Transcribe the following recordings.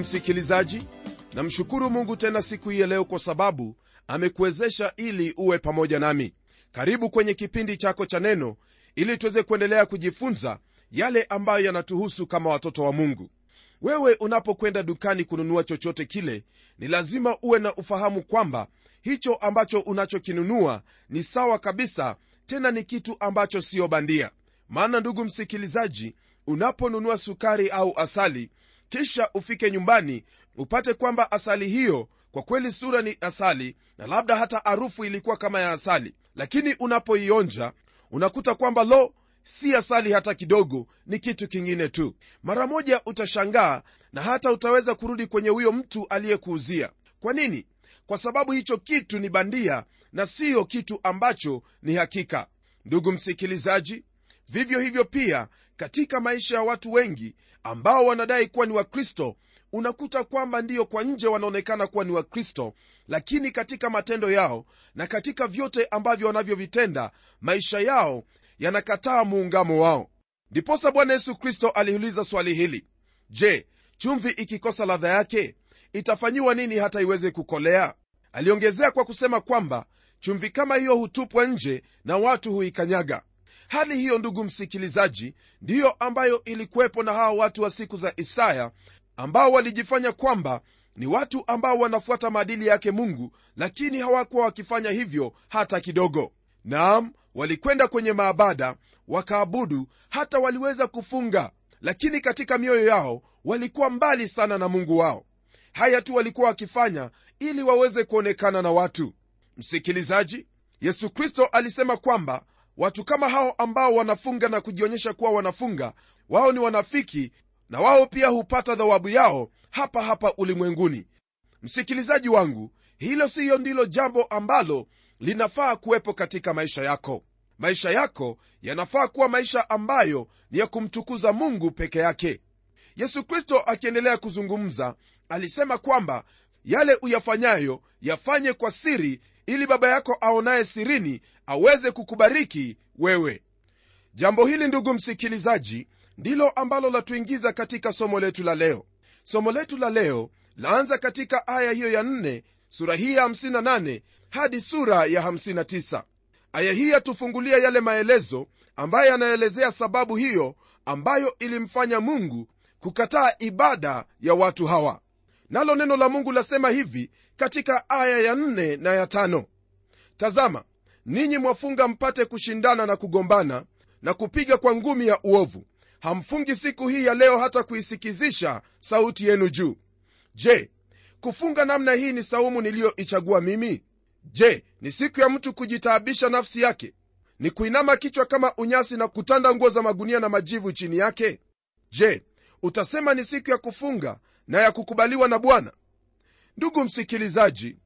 msikilizaji namshukuru mungu tena siku hii ya leo kwa sababu amekuwezesha ili uwe pamoja nami. Karibu kwenye kipindi chako cha neno ili tuweze kuendelea kujifunza yale ambayo yanatuhusu kama watoto wa mungu. Wewe unapokwenda dukani kununua chochote kile ni lazima uwe na ufahamu kwamba hicho ambacho unachokinunua ni sawa kabisa tena ni kitu ambacho siyo bandia. Maana ndugu msikilizaji unaponunua sukari au asali kisha ufike nyumbani upate kwamba asali hiyo kwa kweli sura ni asali na labda hata harufu ilikuwa kama ya asali. Lakini unapoionja unakuta kwamba lo si asali hata kidogo ni kitu kingine tu. Mara moja utashangaa na hata utaweza kurudi kwenye huyo mtu aliyekuuzia. Kwa nini? Kwa sababu hicho kitu ni bandia na siyo kitu ambacho ni hakika. Ndugu msikilizaji vivyo hivyo pia katika maisha ya watu wengi ambao wanadai kuwa ni wakristo unakuta kwamba ndiyo kwa nje wanaonekana kuwa ni wakristo lakini katika matendo yao na katika vyote ambavyo wanavyovitenda maisha yao yanakataa muungamo wao. Ndiposa bwana yesu kristo aliuliza swali hili. Je chumvi ikikosa ladha yake itafanyiwa nini hata iweze kukolea? Aliongezea kwa kusema kwamba chumvi kama hiyo hutupwa nje na watu huikanyaga hali hiyo ndugu msikilizaji ndiyo ambayo ilikuwepo na hawa watu wa siku za isaya ambao walijifanya kwamba ni watu ambao wanafuata maadili yake mungu lakini hawakuwa wakifanya hivyo hata kidogo. Naam walikwenda kwenye maabada wakaabudu hata waliweza kufunga lakini katika mioyo yao walikuwa mbali sana na mungu wao. Haya tu walikuwa wakifanya ili waweze kuonekana na watu. Msikilizaji yesu kristo alisema kwamba watu kama hao ambao wanafunga na kujionyesha kuwa wanafunga wao ni wanafiki na wao pia hupata dhawabu yao hapa hapa ulimwenguni. Msikilizaji wangu hilo siyo ndilo jambo ambalo linafaa kuwepo katika maisha yako. Maisha yako yanafaa kuwa maisha ambayo ni ya kumtukuza mungu peke yake. Yesu kristo akiendelea kuzungumza alisema kwamba yale uyafanyayo yafanye kwa siri ili baba yako aonaye sirini aweze kukubariki wewe. Jambo hili ndugu msikilizaji ndilo ambalo latuingiza katika somo letu la leo. Somo letu la leo laanza katika aya hiyo ya 4 sura hii ya 58 hadi sura ya 59 aya hii yatufungulia yale maelezo ambayo yanaelezea sababu hiyo ambayo ilimfanya mungu kukataa ibada ya watu hawa nalo neno la mungu lasema hivi katika aya ya nne na ya tano. Tazama ninyi mwafunga mpate kushindana na kugombana na kupiga kwa ngumi ya uovu. Hamfungi siku hii ya leo hata kuisikizisha sauti yenu juu. Je kufunga namna hii ni saumu niliyoichagua mimi? Je ni siku ya mtu kujitaabisha nafsi yake? Ni kuinama kichwa kama unyasi na kutanda nguo za magunia na majivu chini yake? Je utasema ni siku ya kufunga na ya kukubaliwa na bwana. Ndugu msikilizaji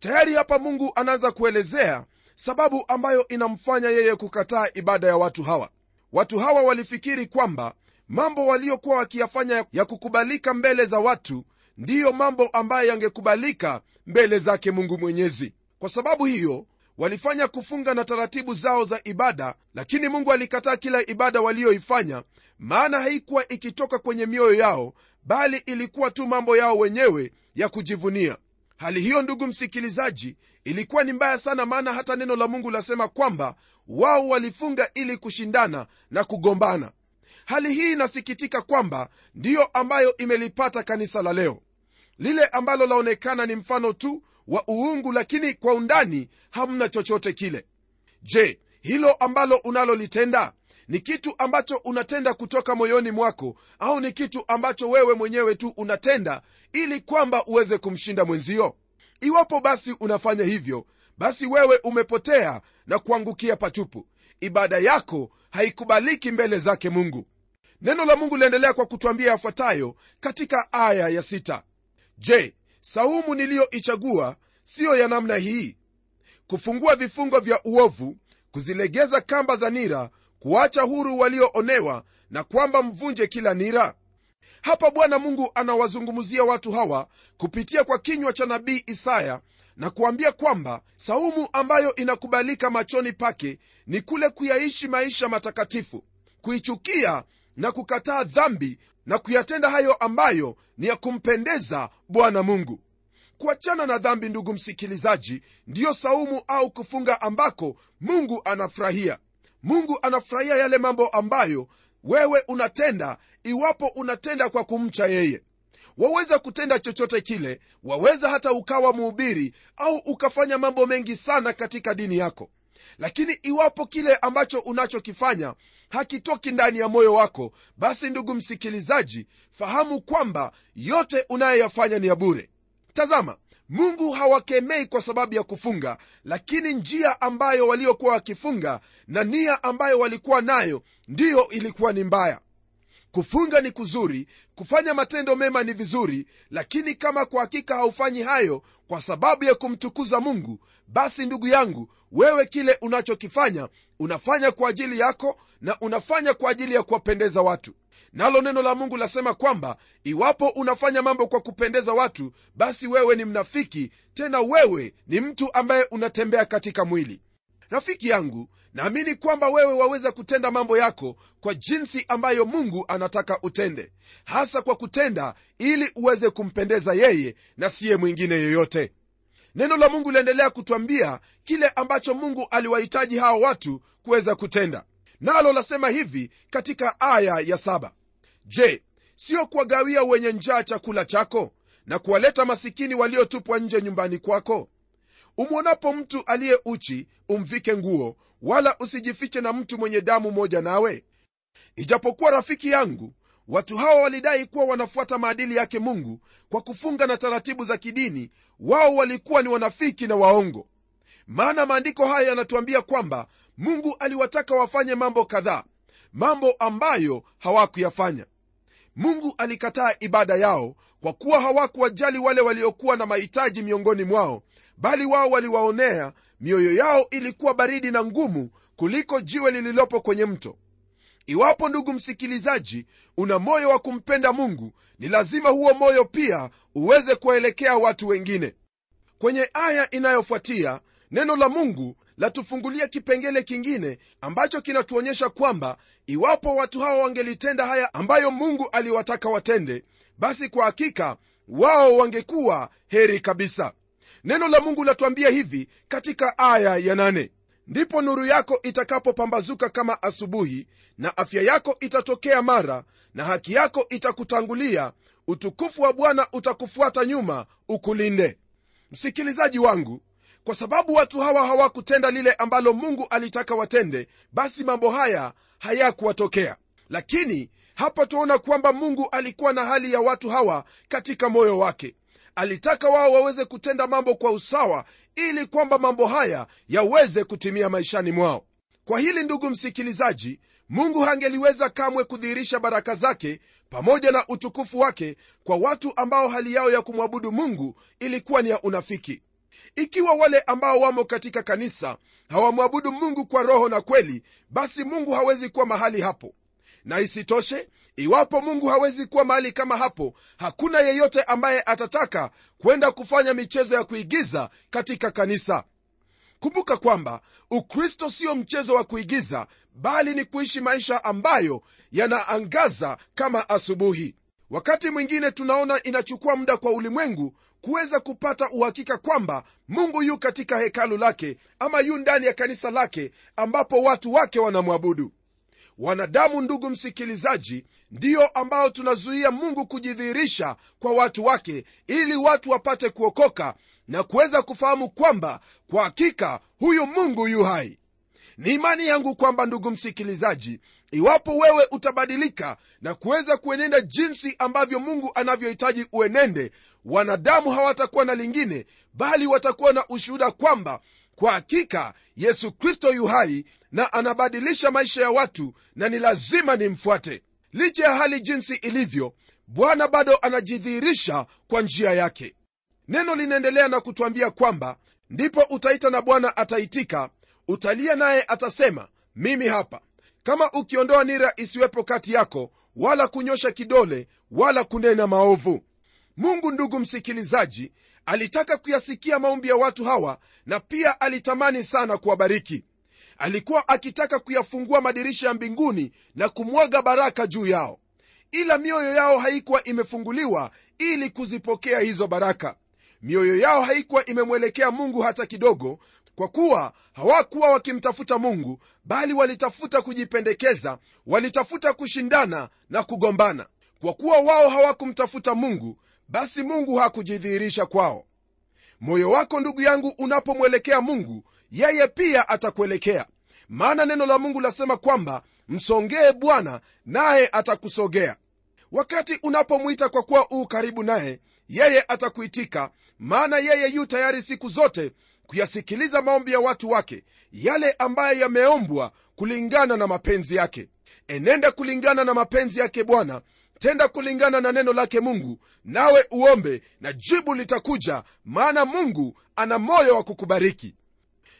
tayari hapa mungu anaanza kuelezea sababu ambayo inamfanya yeye kukataa ibada ya watu hawa. Watu hawa walifikiri kwamba mambo waliokuwa wakiyafanya ya kukubalika mbele za watu ndiyo mambo ambayo yangekubalika mbele zake mungu mwenyezi. Kwa sababu hiyo walifanya kufunga na taratibu zao za ibada lakini mungu alikataa kila ibada waliyoifanya maana haikuwa ikitoka kwenye mioyo yao bali ilikuwa tu mambo yao wenyewe ya kujivunia. Hali hiyo ndugu msikilizaji ilikuwa ni mbaya sana maana hata neno la mungu lasema kwamba wao walifunga ili kushindana na kugombana. Hali hii inasikitika kwamba ndiyo ambayo imelipata kanisa la leo. Lile ambalo laonekana ni mfano tu wa uungu lakini kwa undani hamna chochote kile. Je hilo ambalo unalolitenda ni kitu ambacho unatenda kutoka moyoni mwako au ni kitu ambacho wewe mwenyewe tu unatenda ili kwamba uweze kumshinda mwenzio? Iwapo basi unafanya hivyo basi wewe umepotea na kuangukia patupu ibada yako haikubaliki mbele zake mungu. Neno la mungu liendelea kwa kutwambia yafuatayo katika aya ya sita. je saumu niliyoichagua siyo ya namna hii. Kufungua vifungo vya uovu kuzilegeza kamba za nira kuacha huru walioonewa na kwamba mvunje kila nira. Hapa bwana mungu anawazungumzia watu hawa kupitia kwa kinywa cha nabii isaya na kuambia kwamba saumu ambayo inakubalika machoni pake ni kule kuyaishi maisha matakatifu kuichukia na kukataa dhambi na kuyatenda hayo ambayo ni ya kumpendeza bwana mungu. Kuachana na dhambi ndugu msikilizaji ndiyo saumu au kufunga ambako mungu anafurahia. Mungu anafurahia yale mambo ambayo wewe unatenda iwapo unatenda kwa kumcha yeye. Waweza kutenda chochote kile waweza hata ukawa muubiri au ukafanya mambo mengi sana katika dini yako lakini iwapo kile ambacho unachokifanya hakitoki ndani ya moyo wako basi ndugu msikilizaji fahamu kwamba yote unayoyafanya ni ya bure. Tazama mungu hawakemei kwa sababu ya kufunga lakini njia ambayo waliokuwa wakifunga na nia ambayo walikuwa nayo ndiyo ilikuwa ni mbaya kufunga ni kuzuri kufanya matendo mema ni vizuri lakini kama kwa hakika haufanyi hayo kwa sababu ya kumtukuza mungu basi ndugu yangu wewe kile unachokifanya unafanya kwa ajili yako na unafanya kwa ajili ya kuwapendeza watu. Nalo neno la mungu lasema kwamba iwapo unafanya mambo kwa kupendeza watu basi wewe ni mnafiki tena wewe ni mtu ambaye unatembea katika mwili rafiki yangu naamini kwamba wewe waweza kutenda mambo yako kwa jinsi ambayo mungu anataka utende hasa kwa kutenda ili uweze kumpendeza yeye na siye mwingine yoyote. Neno la mungu liendelea kutwambia kile ambacho mungu aliwahitaji hawa watu kuweza kutenda. Nalo lasema hivi katika aya ya saba. Je sio kuwagawia wenye njaa chakula chako na kuwaleta masikini waliotupwa nje nyumbani kwako umwonapo mtu aliye uchi umvike nguo wala usijifiche na mtu mwenye damu moja nawe? Ijapokuwa rafiki yangu watu hawa walidai kuwa wanafuata maadili yake mungu kwa kufunga na taratibu za kidini wao walikuwa ni wanafiki na waongo. Maana maandiko haya yanatuambia kwamba mungu aliwataka wafanye mambo kadhaa mambo ambayo hawakuyafanya. Mungu alikataa ibada yao kwa kuwa hawakuwajali wale waliokuwa na mahitaji miongoni mwao bali wao waliwaonea mioyo yao ilikuwa baridi na ngumu kuliko jiwe lililopo kwenye mto. Iwapo ndugu msikilizaji una moyo wa kumpenda mungu ni lazima huo moyo pia uweze kuwaelekea watu wengine. Kwenye aya inayofuatia neno la mungu latufungulia kipengele kingine ambacho kinatuonyesha kwamba iwapo watu hawa wangelitenda haya ambayo mungu aliwataka watende basi kwa hakika wao wangekuwa heri kabisa neno la mungu latuambia hivi katika aya ya nane. Ndipo nuru yako itakapopambazuka kama asubuhi na afya yako itatokea mara na haki yako itakutangulia utukufu wa bwana utakufuata nyuma ukulinde. Msikilizaji wangu kwa sababu watu hawa hawakutenda lile ambalo mungu alitaka watende basi mambo haya hayakuwatokea. Lakini hapa tuona kwamba mungu alikuwa na hali ya watu hawa katika moyo wake alitaka wao waweze kutenda mambo kwa usawa ili kwamba mambo haya yaweze kutimia maishani mwao. Kwa hili ndugu msikilizaji mungu hangeliweza kamwe kudhihirisha baraka zake pamoja na utukufu wake kwa watu ambao hali yao ya kumwabudu mungu ilikuwa ni ya unafiki. Ikiwa wale ambao wamo katika kanisa hawamwabudu mungu kwa roho na kweli basi mungu hawezi kuwa mahali hapo. Na isitoshe iwapo mungu hawezi kuwa mahali kama hapo hakuna yeyote ambaye atataka kwenda kufanya michezo ya kuigiza katika kanisa. Kumbuka kwamba ukristo sio mchezo wa kuigiza bali ni kuishi maisha ambayo yanaangaza kama asubuhi. Wakati mwingine tunaona inachukua muda kwa ulimwengu kuweza kupata uhakika kwamba mungu yu katika hekalu lake ama yu ndani ya kanisa lake ambapo watu wake wanamwabudu. Wanadamu ndugu msikilizaji ndiyo ambao tunazuia mungu kujidhihirisha kwa watu wake ili watu wapate kuokoka na kuweza kufahamu kwamba kwa hakika huyu mungu yu hai. Ni imani yangu kwamba ndugu msikilizaji iwapo wewe utabadilika na kuweza kuenenda jinsi ambavyo mungu anavyohitaji uenende wanadamu hawatakuwa na lingine bali watakuwa na ushuhuda kwamba kwa hakika yesu kristo yu hai na anabadilisha maisha ya watu na ni lazima nimfuate licha ya hali jinsi ilivyo bwana bado anajidhihirisha kwa njia yake. Neno linaendelea na kutwambia kwamba ndipo utaita na bwana ataitika utalia naye atasema mimi hapa. Kama ukiondoa nira isiwepo kati yako wala kunyosha kidole wala kunena maovu. Mungu ndugu msikilizaji alitaka kuyasikia maombi ya watu hawa na pia alitamani sana kuwabariki alikuwa akitaka kuyafungua madirisha ya mbinguni na kumwaga baraka juu yao. Ila mioyo yao haikuwa imefunguliwa ili kuzipokea hizo baraka. Mioyo yao haikuwa imemwelekea mungu hata kidogo kwa kuwa hawakuwa wakimtafuta mungu bali walitafuta kujipendekeza walitafuta kushindana na kugombana. Kwa kuwa wao hawakumtafuta mungu basi mungu hakujidhihirisha kwao moyo wako ndugu yangu unapomwelekea mungu yeye pia atakuelekea. Maana neno la mungu lasema kwamba msongee bwana naye atakusogea. Wakati unapomwita kwa kuwa uu karibu naye yeye atakuitika maana yeye yu tayari siku zote kuyasikiliza maombi ya watu wake yale ambayo yameombwa kulingana na mapenzi yake. Enenda kulingana na mapenzi yake bwana tenda kulingana na neno lake mungu nawe uombe na jibu litakuja maana mungu ana moyo wa kukubariki.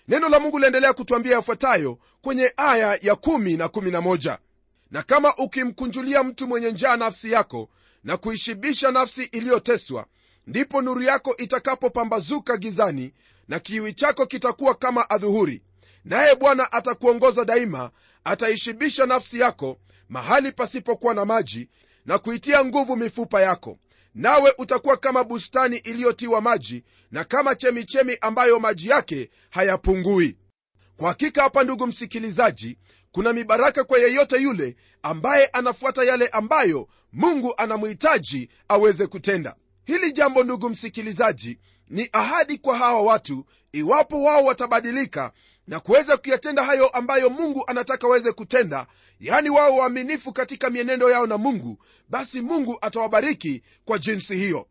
Neno la mungu liendelea kutwambia yafuatayo kwenye aya ya 1 na 11 na kama ukimkunjulia mtu mwenye njaa nafsi yako na kuishibisha nafsi iliyoteswa ndipo nuru yako itakapopambazuka gizani na kiwi chako kitakuwa kama adhuhuri. Naye bwana atakuongoza daima ataishibisha nafsi yako mahali pasipokuwa na maji na kuitia nguvu mifupa yako. Nawe utakuwa kama bustani iliyotiwa maji na kama chemichemi ambayo maji yake hayapungui. Kwa hakika hapa ndugu msikilizaji kuna mibaraka kwa yeyote yule ambaye anafuata yale ambayo mungu anamhitaji aweze kutenda. Hili jambo ndugu msikilizaji ni ahadi kwa hawa watu. Iwapo wao watabadilika na kuweza kuyatenda hayo ambayo mungu anataka waweze kutenda yaani wao waaminifu katika mienendo yao na mungu basi mungu atawabariki kwa jinsi hiyo.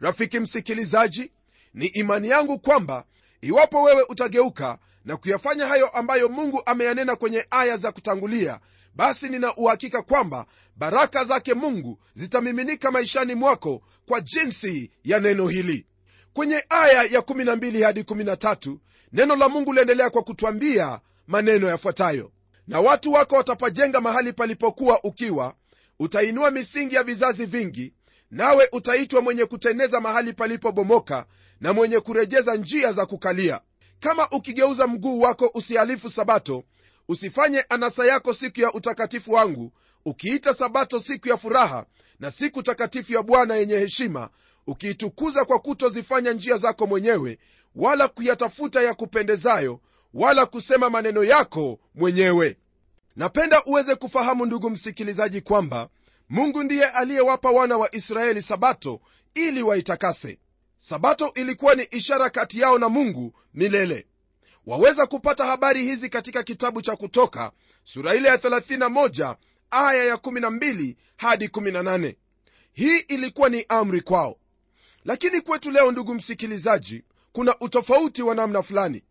Rafiki msikilizaji ni imani yangu kwamba iwapo wewe utageuka na kuyafanya hayo ambayo mungu ameyanena kwenye aya za kutangulia basi nina uhakika kwamba baraka zake mungu zitamiminika maishani mwako kwa jinsi ya neno hili kwenye aya ya 12 hadi 13 neno la mungu liendelea kwa kutwambia maneno yafuatayo. Na watu wako watapajenga mahali palipokuwa ukiwa utainua misingi ya vizazi vingi nawe utaitwa mwenye kuteneza mahali palipobomoka na mwenye kurejeza njia za kukalia. Kama ukigeuza mguu wako usihalifu sabato usifanye anasa yako siku ya utakatifu wangu ukiita sabato siku ya furaha na siku takatifu ya bwana yenye heshima ukiitukuza kwa kutozifanya njia zako mwenyewe wala kuyatafuta ya kupendezayo wala kusema maneno yako mwenyewe. Napenda uweze kufahamu ndugu msikilizaji kwamba mungu ndiye aliyewapa wana wa israeli sabato ili waitakase. Sabato ilikuwa ni ishara kati yao na mungu milele. Waweza kupata habari hizi katika kitabu cha kutoka sura ile ya 31 aya ya 12 hadi 18 hii ilikuwa ni amri kwao lakini kwetu leo ndugu msikilizaji kuna utofauti wa namna fulani.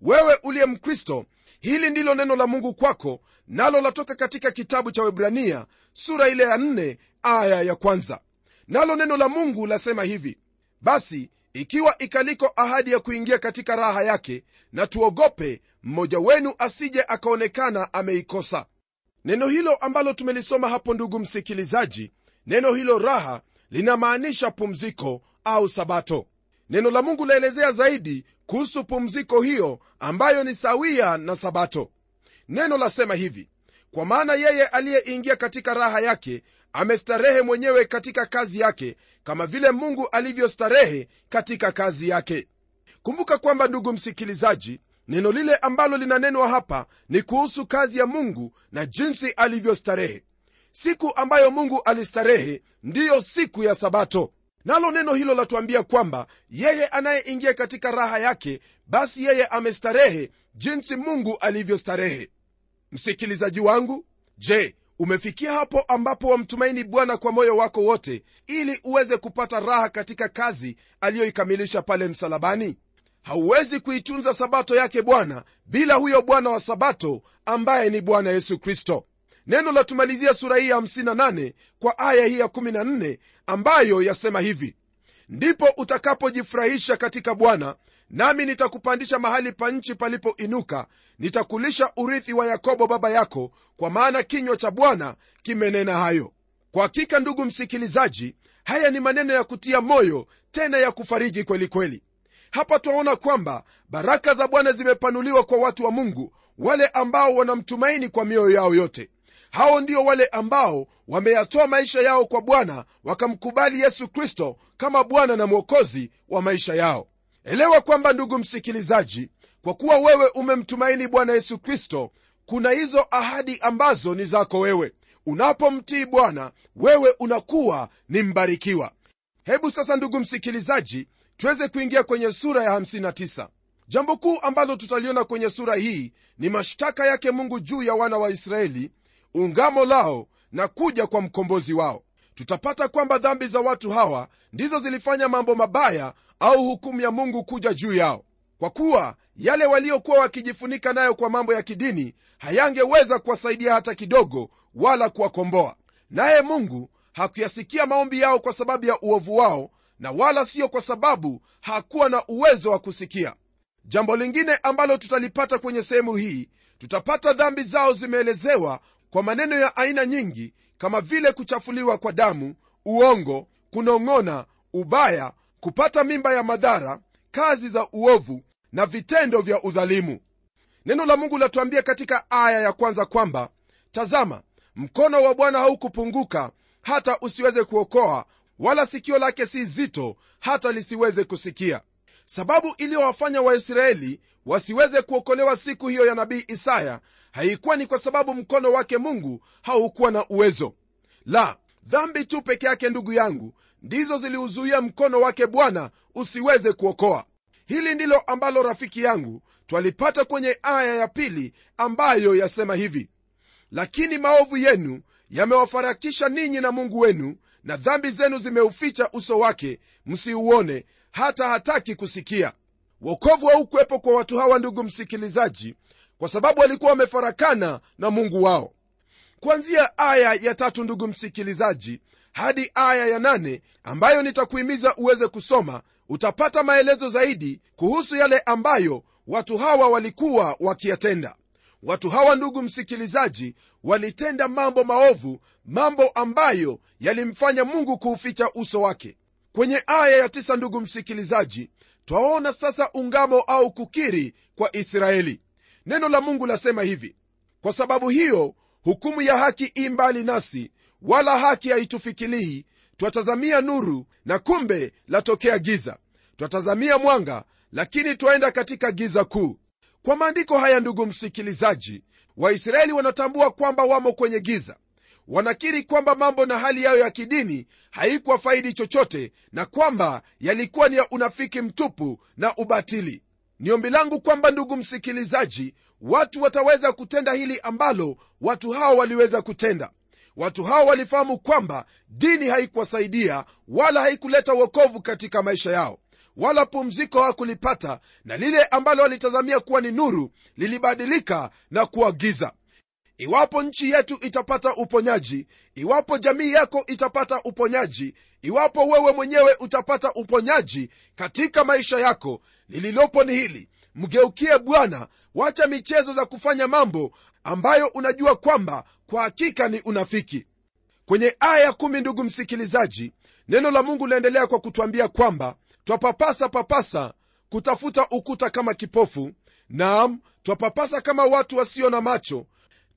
Wewe uliye mkristo hili ndilo neno la mungu kwako nalo latoka katika kitabu cha webrania sura ile ya 4 aya ya kwanza. Nalo neno la mungu lasema hivi basi ikiwa ikaliko ahadi ya kuingia katika raha yake na tuogope mmoja wenu asije akaonekana ameikosa. Neno hilo ambalo tumelisoma hapo ndugu msikilizaji neno hilo raha linamaanisha pumziko au sabato. Neno la mungu laelezea zaidi kuhusu pumziko hiyo ambayo ni sawia na sabato. Neno lasema hivi kwa maana yeye aliyeingia katika raha yake amestarehe mwenyewe katika kazi yake kama vile mungu alivyostarehe katika kazi yake. Kumbuka kwamba ndugu msikilizaji neno lile ambalo linanenwa hapa ni kuhusu kazi ya mungu na jinsi alivyostarehe. Siku ambayo mungu alistarehe ndiyo siku ya sabato nalo neno hilo latuambia kwamba yeye anayeingia katika raha yake basi yeye amestarehe jinsi mungu alivyostarehe. Msikilizaji wangu je umefikia hapo ambapo wamtumaini bwana kwa moyo wako wote ili uweze kupata raha katika kazi aliyoikamilisha pale msalabani? Hauwezi kuitunza sabato yake bwana bila huyo bwana wa sabato ambaye ni bwana yesu kristo neno la tumalizia sura hii ya 58 kwa aya hii ya 14 ambayo yasema hivi ndipo utakapojifurahisha katika bwana nami nitakupandisha mahali pa nchi palipoinuka nitakulisha urithi wa yakobo baba yako kwa maana kinywa cha bwana kimenena hayo. Kwa hakika ndugu msikilizaji haya ni maneno ya kutia moyo tena ya kufariji kweli kweli. Hapa twaona kwamba baraka za bwana zimepanuliwa kwa watu wa mungu wale ambao wanamtumaini kwa mioyo yao yote hao ndio wale ambao wameyatoa maisha yao kwa bwana wakamkubali yesu kristo kama bwana na mwokozi wa maisha yao. Elewa kwamba ndugu msikilizaji kwa kuwa wewe umemtumaini bwana yesu kristo kuna hizo ahadi ambazo ni zako wewe. Unapomtii bwana wewe unakuwa ni mbarikiwa. Hebu sasa ndugu msikilizaji tuweze kuingia kwenye sura ya 59 jambo kuu ambalo tutaliona kwenye sura hii ni mashtaka yake mungu juu ya wana wa israeli ungamo lao na kuja kwa mkombozi wao. Tutapata kwamba dhambi za watu hawa ndizo zilifanya mambo mabaya au hukumu ya mungu kuja juu yao. Kwa kuwa yale waliokuwa wakijifunika nayo kwa mambo ya kidini hayangeweza kuwasaidia hata kidogo wala kuwakomboa. Naye mungu hakuyasikia maombi yao kwa sababu ya uovu wao na wala siyo kwa sababu hakuwa na uwezo wa kusikia. Jambo lingine ambalo tutalipata kwenye sehemu hii tutapata dhambi zao zimeelezewa kwa maneno ya aina nyingi kama vile kuchafuliwa kwa damu uongo kunong'ona ubaya kupata mimba ya madhara kazi za uovu na vitendo vya udhalimu. Neno la mungu latuambia katika aya ya kwanza kwamba tazama mkono wa bwana haukupunguka hata usiweze kuokoa wala sikio lake si zito hata lisiweze kusikia. Sababu iliyowafanya waisraeli wasiweze kuokolewa siku hiyo ya nabii isaya. Haikuwa ni kwa sababu mkono wake mungu haukuwa na uwezo. La dhambi tu peke yake ndugu yangu ndizo ziliuzuia mkono wake bwana usiweze kuokoa. Hili ndilo ambalo rafiki yangu twalipata kwenye aya ya pili ambayo yasema hivi. Lakini maovu yenu yamewafarakisha ninyi na mungu wenu na dhambi zenu zimeuficha uso wake msiuone hata hataki kusikia wokovu haukuwepo kwa watu hawa ndugu msikilizaji kwa sababu walikuwa wamefarakana na mungu wao. Kuanzia aya ya tatu ndugu msikilizaji hadi aya ya nane ambayo nitakuhimiza uweze kusoma utapata maelezo zaidi kuhusu yale ambayo watu hawa walikuwa wakiyatenda. Watu hawa ndugu msikilizaji walitenda mambo maovu mambo ambayo yalimfanya mungu kuuficha uso wake. Kwenye aya ya tisa ndugu msikilizaji twaona sasa ungamo au kukiri kwa israeli. Neno la mungu lasema hivi kwa sababu hiyo hukumu ya haki i mbali nasi wala haki haitufikilii. Twatazamia nuru na kumbe latokea giza. Twatazamia mwanga lakini twaenda katika giza kuu. Kwa maandiko haya ndugu msikilizaji waisraeli wanatambua kwamba wamo kwenye giza wanakiri kwamba mambo na hali yao ya kidini haikuwa faidi chochote na kwamba yalikuwa ni ya unafiki mtupu na ubatili. Ni ombi langu kwamba ndugu msikilizaji watu wataweza kutenda hili ambalo watu hao waliweza kutenda. Watu hao walifahamu kwamba dini haikuwasaidia wala haikuleta uokovu katika maisha yao wala pumziko hawakulipata na lile ambalo walitazamia kuwa ni nuru lilibadilika na kuwa giza iwapo nchi yetu itapata uponyaji iwapo jamii yako itapata uponyaji iwapo wewe mwenyewe utapata uponyaji katika maisha yako lililopo ni hili mgeukie bwana wacha michezo za kufanya mambo ambayo unajua kwamba kwa hakika ni unafiki. Kwenye aya ya kumi ndugu msikilizaji neno la mungu linaendelea kwa kutwambia kwamba twapapasa papasa kutafuta ukuta kama kipofu naam twapapasa kama watu wasio na macho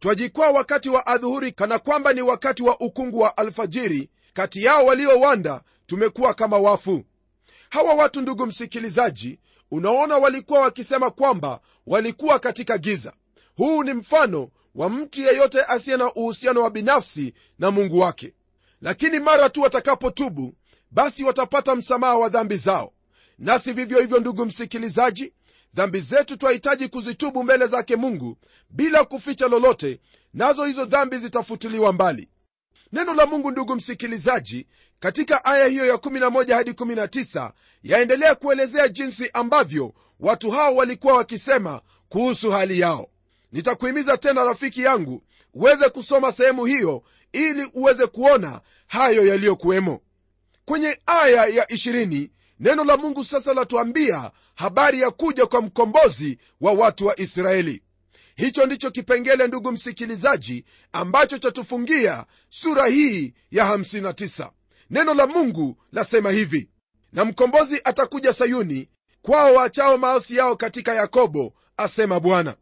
twajikwaa wakati wa adhuhuri kana kwamba ni wakati wa ukungu wa alfajiri. Kati yao waliowanda tumekuwa kama wafu. Hawa watu ndugu msikilizaji unaona walikuwa wakisema kwamba walikuwa katika giza. Huu ni mfano wa mtu yeyote asiye na uhusiano wa binafsi na mungu wake. Lakini mara tu watakapotubu basi watapata msamaha wa dhambi zao. Nasi vivyo hivyo ndugu msikilizaji dhambi zetu twahitaji kuzitubu mbele zake mungu bila kuficha lolote nazo hizo dhambi zitafutiliwa mbali. Neno la mungu ndugu msikilizaji katika aya hiyo ya 11 hadi 19 yaendelea kuelezea jinsi ambavyo watu hao walikuwa wakisema kuhusu hali yao. Nitakuhimiza tena rafiki yangu uweze kusoma sehemu hiyo ili uweze kuona hayo yaliyokuwemo. Kwenye aya ya 20 neno la mungu sasa latuambia habari ya kuja kwa mkombozi wa watu wa israeli. Hicho ndicho kipengele ndugu msikilizaji ambacho chatufungia sura hii ya 59 neno la mungu lasema hivi na mkombozi atakuja sayuni kwao waachao maasi yao katika yakobo asema bwana.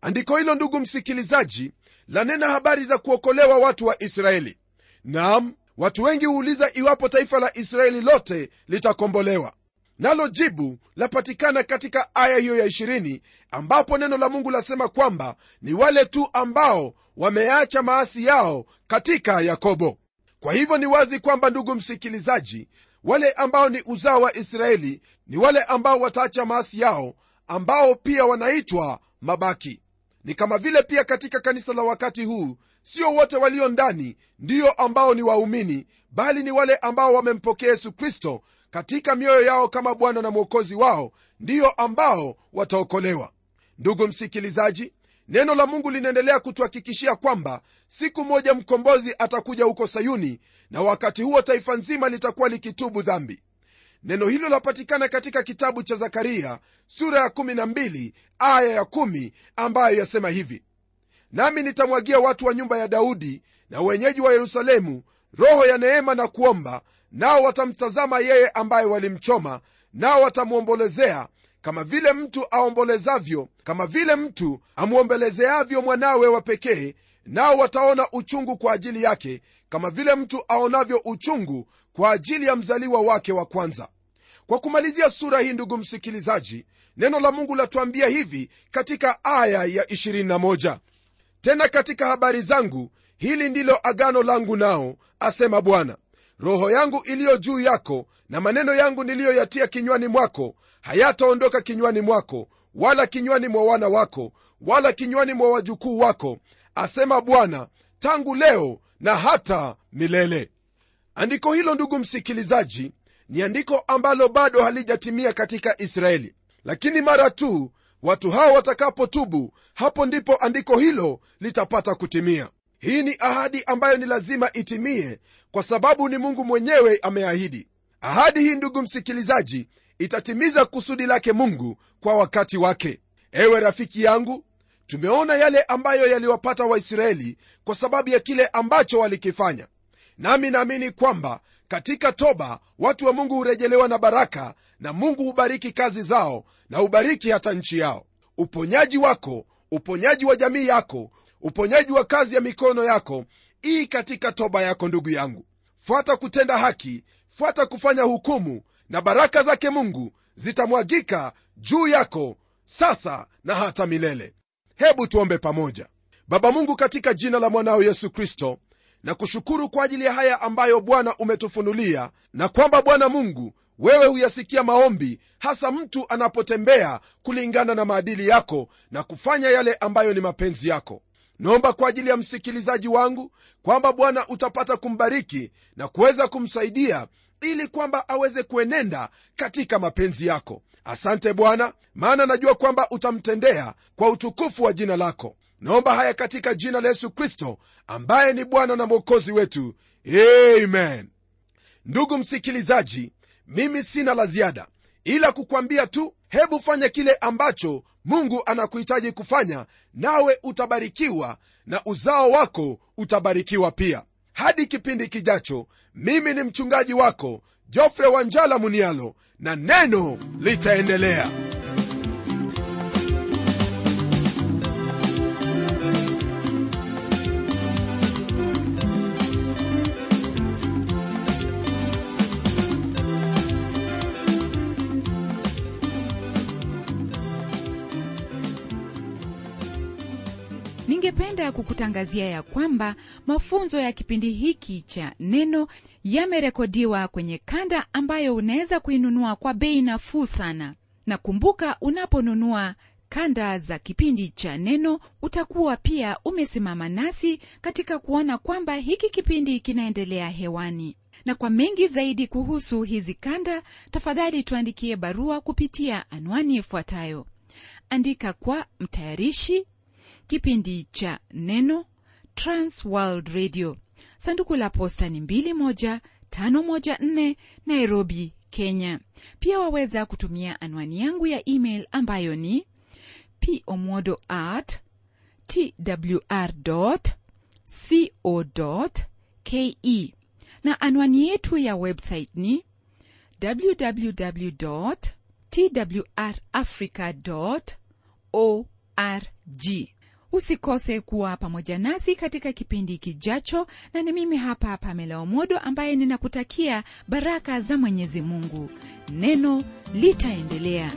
Andiko hilo ndugu msikilizaji lanena habari za kuokolewa watu wa israeli. Nam watu wengi huuliza iwapo taifa la israeli lote litakombolewa. Nalo jibu lapatikana katika aya hiyo ya 20 ambapo neno la mungu lasema kwamba ni wale tu ambao wameacha maasi yao katika yakobo. Kwa hivyo ni wazi kwamba ndugu msikilizaji wale ambao ni uzao wa israeli ni wale ambao wataacha maasi yao ambao pia wanaitwa mabaki ni kama vile pia katika kanisa la wakati huu sio wote walio ndani ndiyo ambao ni waumini bali ni wale ambao wamempokea yesu kristo katika mioyo yao kama bwana na mwokozi wao ndiyo ambao wataokolewa. Ndugu msikilizaji neno la mungu linaendelea kutuhakikishia kwamba siku moja mkombozi atakuja huko sayuni na wakati huo taifa nzima litakuwa likitubu dhambi neno hilo lapatikana katika kitabu cha zakaria sura ya 12 aya ya 1 ambayo yasema hivi. Nami nitamwagia watu wa nyumba ya daudi na wenyeji wa yerusalemu roho ya neema na kuomba nao watamtazama yeye ambaye walimchoma nao watamwombolezea kama vile mtu aombolezavyo kama vile mtu amwombolezeavyo mwanawe wa pekee nao wataona uchungu kwa ajili yake kama vile mtu aonavyo uchungu kwa ajili ya mzaliwa wake wa kwanza. Kwa kumalizia sura hii ndugu msikilizaji neno la mungu latuambia hivi katika aya ya 21 tena katika habari zangu hili ndilo agano langu nao asema bwana. Roho yangu iliyo juu yako na maneno yangu niliyoyatia kinywani mwako hayataondoka kinywani mwako wala kinywani mwa wana wako wala kinywani mwa wajukuu wako asema bwana tangu leo na hata milele. Andiko hilo ndugu msikilizaji ni andiko ambalo bado halijatimia katika israeli. Lakini mara tu watu hao watakapotubu hapo ndipo andiko hilo litapata kutimia. Hii ni ahadi ambayo ni lazima itimie kwa sababu ni mungu mwenyewe ameahidi. Ahadi hii ndugu msikilizaji itatimiza kusudi lake mungu kwa wakati wake. Ewe rafiki yangu tumeona yale ambayo yaliwapata waisraeli kwa sababu ya kile ambacho walikifanya. Nami naamini kwamba katika toba watu wa mungu hurejelewa na baraka na mungu hubariki kazi zao na hubariki hata nchi yao. Uponyaji wako uponyaji wa jamii yako uponyaji wa kazi ya mikono yako ii katika toba yako ndugu yangu. Fuata kutenda haki fuata kufanya hukumu na baraka zake mungu zitamwagika juu yako sasa na hata milele hebu tuombe pamoja. Baba mungu katika jina la mwanao yesu kristo na kushukuru kwa ajili ya haya ambayo bwana umetufunulia na kwamba bwana mungu wewe huyasikia maombi hasa mtu anapotembea kulingana na maadili yako na kufanya yale ambayo ni mapenzi yako. Naomba kwa ajili ya msikilizaji wangu kwamba bwana utapata kumbariki na kuweza kumsaidia ili kwamba aweze kuenenda katika mapenzi yako. Asante bwana maana najua kwamba utamtendea kwa utukufu wa jina lako. Naomba haya katika jina la yesu kristo ambaye ni bwana na mwokozi wetu. Amen. Ndugu msikilizaji mimi sina la ziada ila kukwambia tu hebu fanya kile ambacho mungu anakuhitaji kufanya nawe utabarikiwa na uzao wako utabarikiwa pia hadi kipindi kijacho mimi ni mchungaji wako jofre wanjala munialo na neno litaendelea ningependa kukutangazia ya kwamba mafunzo ya kipindi hiki cha neno yamerekodiwa kwenye kanda ambayo unaweza kuinunua kwa bei nafuu sana. Na kumbuka unaponunua kanda za kipindi cha neno utakuwa pia umesimama nasi katika kuona kwamba hiki kipindi kinaendelea hewani. Na kwa mengi zaidi kuhusu hizi kanda tafadhali tuandikie barua kupitia anwani ifuatayo. Andika kwa mtayarishi kipindi cha neno Trans World radio. Sanduku la posta ni 21514 nairobi kenya. Pia waweza kutumia anwani yangu ya email ambayo ni pomodo at twr co ke na anwani yetu ya website ni www twrafrica org usikose kuwa pamoja nasi katika kipindi kijacho na ni mimi hapa pamela omodo ambaye ninakutakia baraka za mwenyezi mungu. Neno litaendelea